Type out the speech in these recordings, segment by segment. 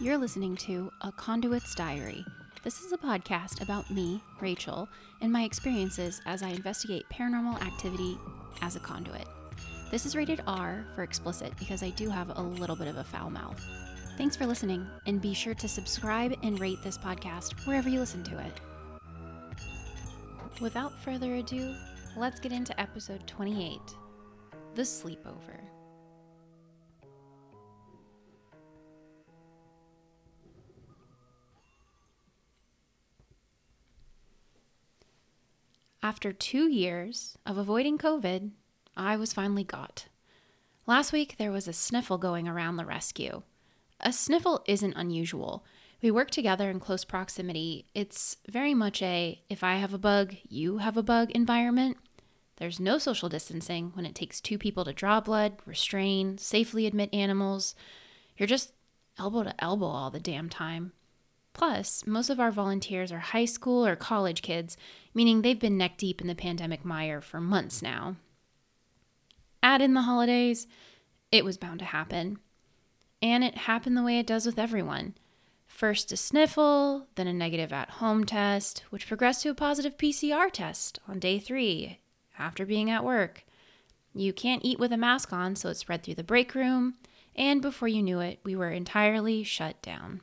You're listening to A Conduit's Diary. This is a podcast about me, Rachel, and my experiences as I investigate paranormal activity as a conduit. This is rated R for explicit because I do have a little bit of a foul mouth. Thanks for listening, and be sure to subscribe and rate this podcast wherever you listen to it. Without further ado, let's get into episode 28 The Sleepover. After two years of avoiding COVID, I was finally got. Last week, there was a sniffle going around the rescue. A sniffle isn't unusual. We work together in close proximity. It's very much a if I have a bug, you have a bug environment. There's no social distancing when it takes two people to draw blood, restrain, safely admit animals. You're just elbow to elbow all the damn time. Plus, most of our volunteers are high school or college kids, meaning they've been neck deep in the pandemic mire for months now. Add in the holidays, it was bound to happen. And it happened the way it does with everyone. First a sniffle, then a negative at home test, which progressed to a positive PCR test on day three after being at work. You can't eat with a mask on, so it spread through the break room, and before you knew it, we were entirely shut down.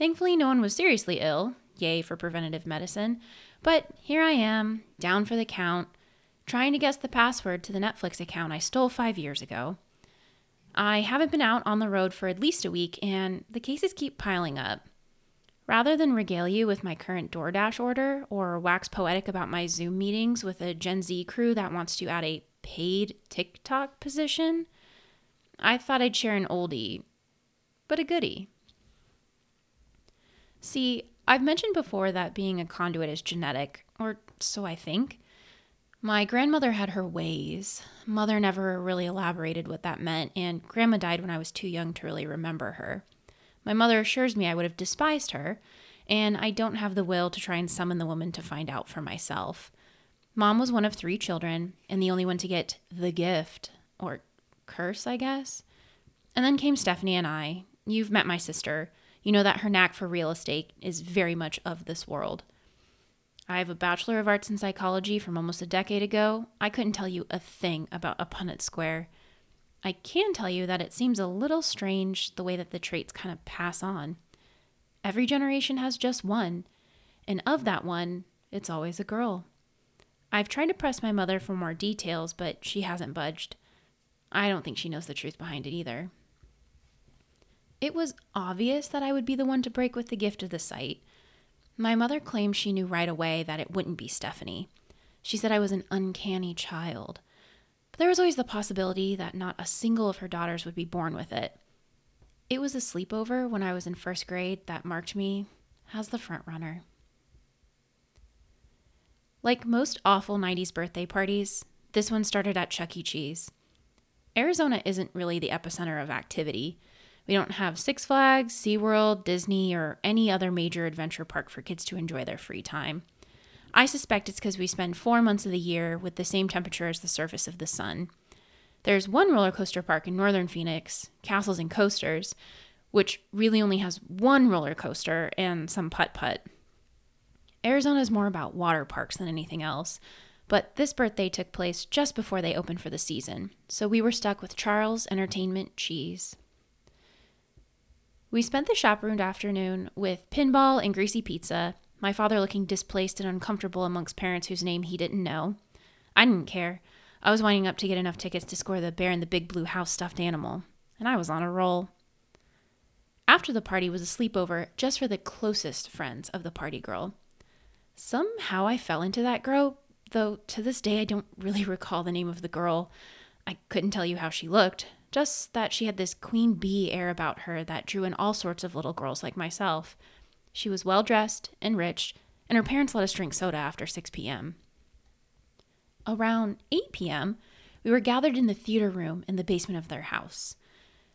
Thankfully, no one was seriously ill. Yay for preventative medicine. But here I am, down for the count, trying to guess the password to the Netflix account I stole five years ago. I haven't been out on the road for at least a week, and the cases keep piling up. Rather than regale you with my current DoorDash order or wax poetic about my Zoom meetings with a Gen Z crew that wants to add a paid TikTok position, I thought I'd share an oldie, but a goodie. See, I've mentioned before that being a conduit is genetic, or so I think. My grandmother had her ways. Mother never really elaborated what that meant, and grandma died when I was too young to really remember her. My mother assures me I would have despised her, and I don't have the will to try and summon the woman to find out for myself. Mom was one of three children, and the only one to get the gift, or curse, I guess. And then came Stephanie and I. You've met my sister. You know that her knack for real estate is very much of this world. I have a Bachelor of Arts in Psychology from almost a decade ago. I couldn't tell you a thing about a Punnett Square. I can tell you that it seems a little strange the way that the traits kind of pass on. Every generation has just one, and of that one, it's always a girl. I've tried to press my mother for more details, but she hasn't budged. I don't think she knows the truth behind it either. It was obvious that I would be the one to break with the gift of the sight. My mother claimed she knew right away that it wouldn't be Stephanie. She said I was an uncanny child. But there was always the possibility that not a single of her daughters would be born with it. It was a sleepover when I was in first grade that marked me as the front runner. Like most awful 90s birthday parties, this one started at Chuck E. Cheese. Arizona isn't really the epicenter of activity. We don't have Six Flags, SeaWorld, Disney, or any other major adventure park for kids to enjoy their free time. I suspect it's because we spend four months of the year with the same temperature as the surface of the sun. There's one roller coaster park in northern Phoenix, Castles and Coasters, which really only has one roller coaster and some putt putt. Arizona is more about water parks than anything else, but this birthday took place just before they opened for the season, so we were stuck with Charles Entertainment Cheese. We spent the chaperoned afternoon with pinball and greasy pizza, my father looking displaced and uncomfortable amongst parents whose name he didn't know. I didn't care. I was winding up to get enough tickets to score the bear in the big blue house stuffed animal, and I was on a roll. After the party was a sleepover just for the closest friends of the party girl. Somehow I fell into that grow, though to this day I don't really recall the name of the girl. I couldn't tell you how she looked, just that she had this queen bee air about her that drew in all sorts of little girls like myself. She was well dressed and rich, and her parents let us drink soda after 6 p.m. Around 8 p.m., we were gathered in the theater room in the basement of their house.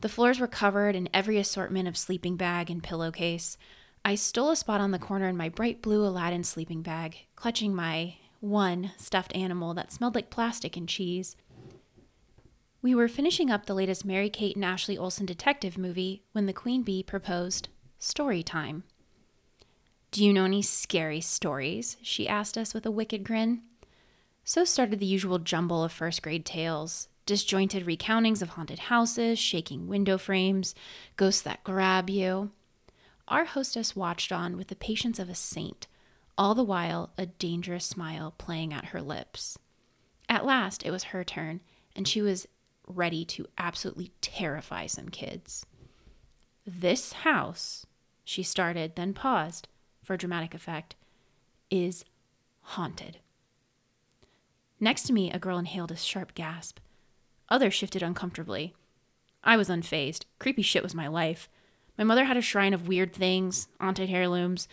The floors were covered in every assortment of sleeping bag and pillowcase. I stole a spot on the corner in my bright blue Aladdin sleeping bag, clutching my one stuffed animal that smelled like plastic and cheese. We were finishing up the latest Mary Kate and Ashley Olsen detective movie when the Queen Bee proposed story time. Do you know any scary stories? she asked us with a wicked grin. So started the usual jumble of first grade tales disjointed recountings of haunted houses, shaking window frames, ghosts that grab you. Our hostess watched on with the patience of a saint, all the while a dangerous smile playing at her lips. At last, it was her turn, and she was ready to absolutely terrify some kids. This house, she started, then paused for dramatic effect, is haunted. Next to me, a girl inhaled a sharp gasp. Others shifted uncomfortably. I was unfazed. Creepy shit was my life. My mother had a shrine of weird things, haunted heirlooms.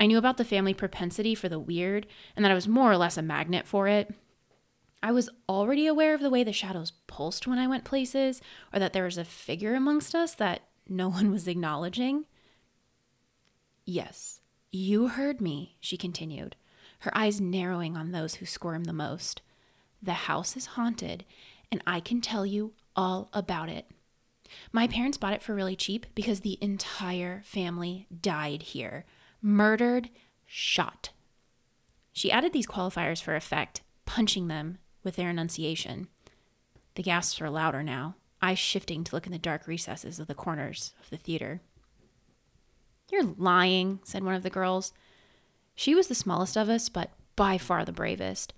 I knew about the family propensity for the weird, and that I was more or less a magnet for it. I was already aware of the way the shadows pulsed when I went places, or that there was a figure amongst us that no one was acknowledging. Yes, you heard me, she continued, her eyes narrowing on those who squirm the most. The house is haunted, and I can tell you all about it. My parents bought it for really cheap because the entire family died here murdered, shot. She added these qualifiers for effect, punching them with their enunciation. The gasps were louder now, eyes shifting to look in the dark recesses of the corners of the theater. You're lying, said one of the girls. She was the smallest of us, but by far the bravest.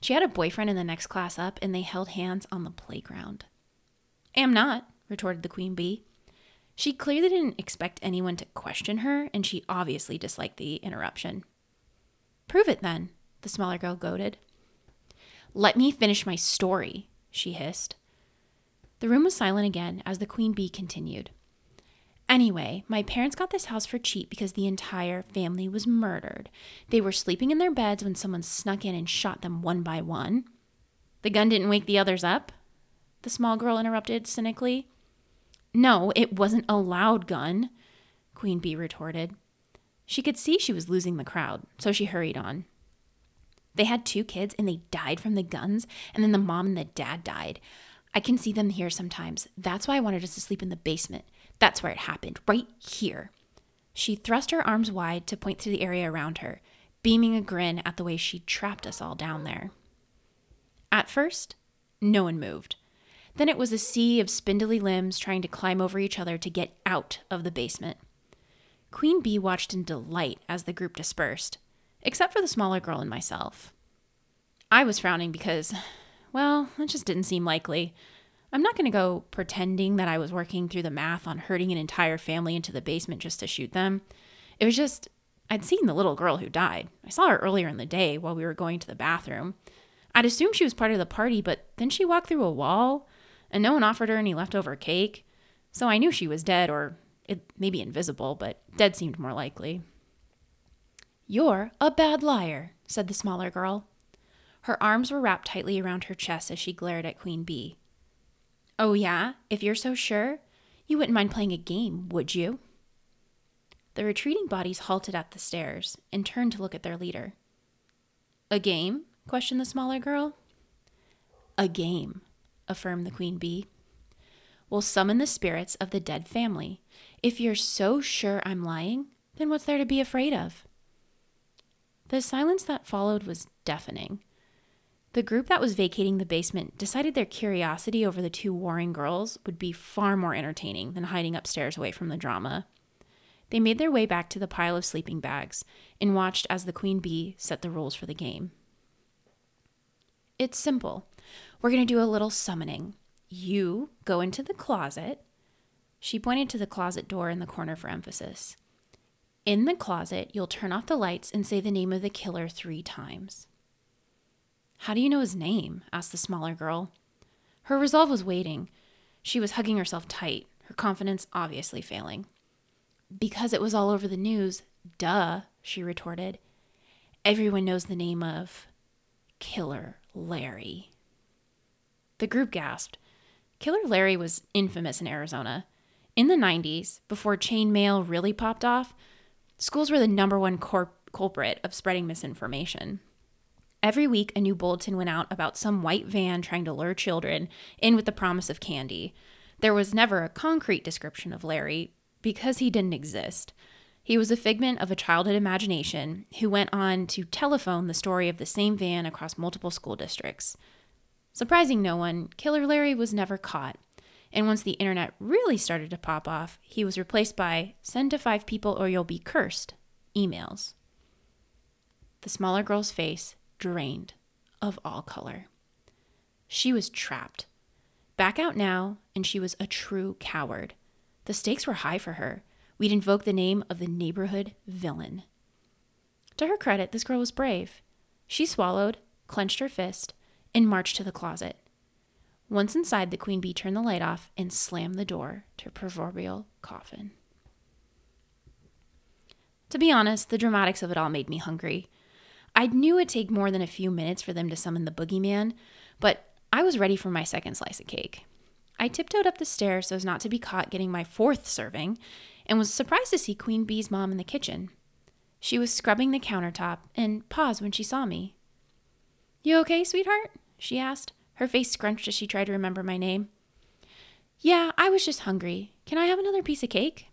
She had a boyfriend in the next class up, and they held hands on the playground. Am not, retorted the queen bee. She clearly didn't expect anyone to question her, and she obviously disliked the interruption. Prove it then, the smaller girl goaded. Let me finish my story, she hissed. The room was silent again as the queen bee continued. Anyway, my parents got this house for cheap because the entire family was murdered. They were sleeping in their beds when someone snuck in and shot them one by one. The gun didn't wake the others up? The small girl interrupted cynically. No, it wasn't a loud gun, Queen Bee retorted. She could see she was losing the crowd, so she hurried on. They had two kids and they died from the guns, and then the mom and the dad died. I can see them here sometimes. That's why I wanted us to sleep in the basement. That's where it happened, right here. She thrust her arms wide to point to the area around her, beaming a grin at the way she'd trapped us all down there. At first, no one moved. Then it was a sea of spindly limbs trying to climb over each other to get out of the basement. Queen Bee watched in delight as the group dispersed, except for the smaller girl and myself. I was frowning because, well, it just didn't seem likely. I'm not going to go pretending that I was working through the math on herding an entire family into the basement just to shoot them. It was just, I'd seen the little girl who died. I saw her earlier in the day while we were going to the bathroom. I'd assumed she was part of the party, but then she walked through a wall, and no one offered her any leftover cake. So I knew she was dead, or it may be invisible, but dead seemed more likely. You're a bad liar, said the smaller girl. Her arms were wrapped tightly around her chest as she glared at Queen Bee. Oh, yeah? If you're so sure, you wouldn't mind playing a game, would you? The retreating bodies halted at the stairs and turned to look at their leader. A game? questioned the smaller girl. A game, affirmed the queen bee. We'll summon the spirits of the dead family. If you're so sure I'm lying, then what's there to be afraid of? The silence that followed was deafening. The group that was vacating the basement decided their curiosity over the two warring girls would be far more entertaining than hiding upstairs away from the drama. They made their way back to the pile of sleeping bags and watched as the queen bee set the rules for the game. It's simple. We're going to do a little summoning. You go into the closet. She pointed to the closet door in the corner for emphasis. In the closet, you'll turn off the lights and say the name of the killer three times. How do you know his name? asked the smaller girl. Her resolve was waiting. She was hugging herself tight, her confidence obviously failing. Because it was all over the news, duh, she retorted. Everyone knows the name of Killer Larry. The group gasped. Killer Larry was infamous in Arizona. In the 90s, before chain mail really popped off, schools were the number one cor- culprit of spreading misinformation. Every week, a new bulletin went out about some white van trying to lure children in with the promise of candy. There was never a concrete description of Larry because he didn't exist. He was a figment of a childhood imagination who went on to telephone the story of the same van across multiple school districts. Surprising no one, Killer Larry was never caught. And once the internet really started to pop off, he was replaced by send to five people or you'll be cursed emails. The smaller girl's face drained of all color. She was trapped. Back out now, and she was a true coward. The stakes were high for her. We'd invoke the name of the neighborhood villain. To her credit, this girl was brave. She swallowed, clenched her fist, and marched to the closet. Once inside, the queen bee turned the light off and slammed the door to her proverbial coffin. To be honest, the dramatics of it all made me hungry. I knew it'd take more than a few minutes for them to summon the boogeyman, but I was ready for my second slice of cake. I tiptoed up the stairs so as not to be caught getting my fourth serving, and was surprised to see Queen Bee's mom in the kitchen. She was scrubbing the countertop and paused when she saw me. You okay, sweetheart? she asked, her face scrunched as she tried to remember my name. Yeah, I was just hungry. Can I have another piece of cake?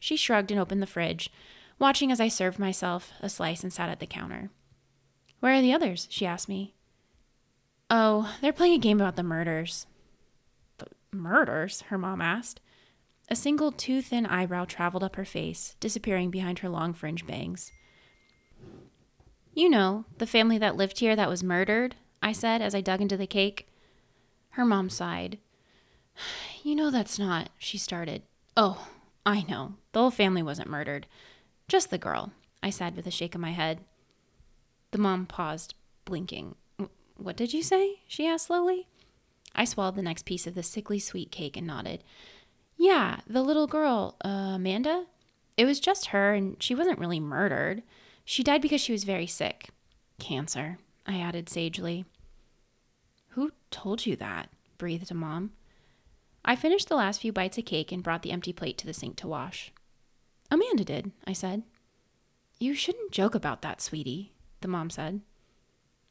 She shrugged and opened the fridge, watching as I served myself a slice and sat at the counter. Where are the others? she asked me. Oh, they're playing a game about the murders. The murders? her mom asked. A single too thin eyebrow traveled up her face, disappearing behind her long fringe bangs. You know, the family that lived here that was murdered, I said as I dug into the cake. Her mom sighed. You know that's not, she started. Oh, I know. The whole family wasn't murdered. Just the girl, I said with a shake of my head. The mom paused, blinking. What did you say? she asked slowly. I swallowed the next piece of the sickly sweet cake and nodded. Yeah, the little girl, uh, Amanda? It was just her, and she wasn't really murdered. She died because she was very sick. Cancer, I added sagely. Who told you that? breathed a Mom. I finished the last few bites of cake and brought the empty plate to the sink to wash. Amanda did, I said. You shouldn't joke about that, sweetie, the mom said.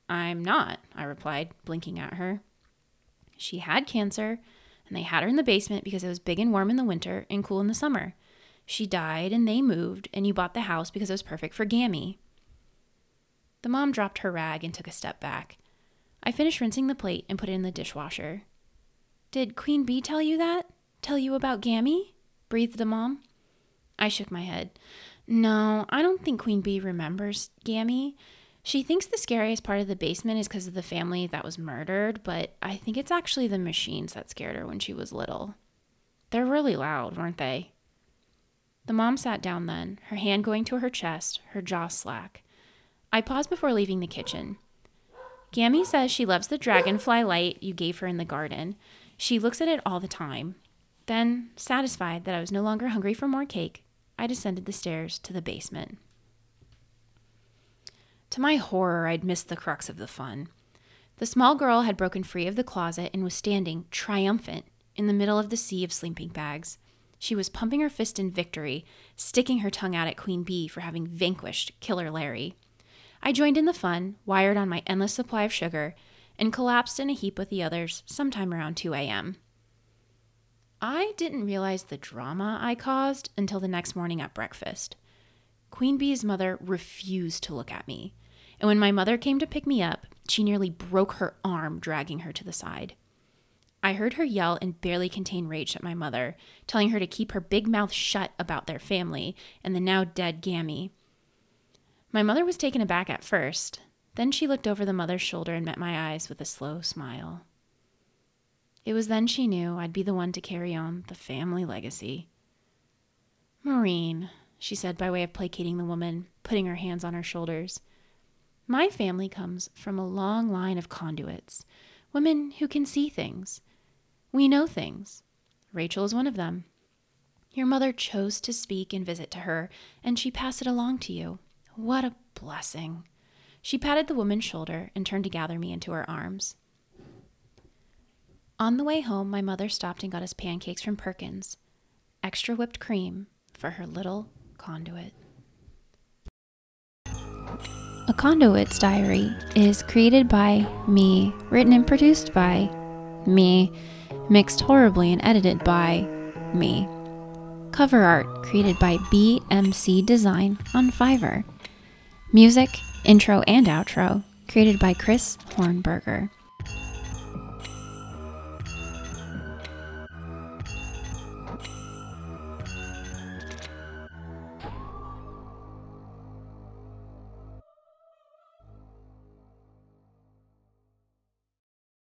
I'm not, I replied, blinking at her. She had cancer, and they had her in the basement because it was big and warm in the winter and cool in the summer. She died, and they moved, and you bought the house because it was perfect for Gammy. The mom dropped her rag and took a step back. I finished rinsing the plate and put it in the dishwasher. Did Queen Bee tell you that? Tell you about Gammy? breathed the mom. I shook my head. No, I don't think Queen Bee remembers Gammy. She thinks the scariest part of the basement is because of the family that was murdered, but I think it's actually the machines that scared her when she was little. They're really loud, weren't they? The mom sat down then, her hand going to her chest, her jaw slack. I paused before leaving the kitchen. Gammy says she loves the dragonfly light you gave her in the garden. She looks at it all the time. Then, satisfied that I was no longer hungry for more cake, I descended the stairs to the basement. To my horror, I'd missed the crux of the fun. The small girl had broken free of the closet and was standing, triumphant, in the middle of the sea of sleeping bags. She was pumping her fist in victory, sticking her tongue out at Queen Bee for having vanquished Killer Larry. I joined in the fun, wired on my endless supply of sugar, and collapsed in a heap with the others sometime around 2 a.m. I didn't realize the drama I caused until the next morning at breakfast. Queen Bee's mother refused to look at me. And when my mother came to pick me up, she nearly broke her arm dragging her to the side. I heard her yell and barely contain rage at my mother, telling her to keep her big mouth shut about their family and the now dead Gammy. My mother was taken aback at first. Then she looked over the mother's shoulder and met my eyes with a slow smile. It was then she knew I'd be the one to carry on the family legacy. Maureen, she said by way of placating the woman, putting her hands on her shoulders. My family comes from a long line of conduits, women who can see things. We know things. Rachel is one of them. Your mother chose to speak and visit to her, and she passed it along to you. What a blessing. She patted the woman's shoulder and turned to gather me into her arms. On the way home, my mother stopped and got us pancakes from Perkins, extra whipped cream for her little conduit. A Conduit's Diary is created by me, written and produced by me, mixed horribly and edited by me. Cover art created by BMC Design on Fiverr. Music, intro, and outro created by Chris Hornberger.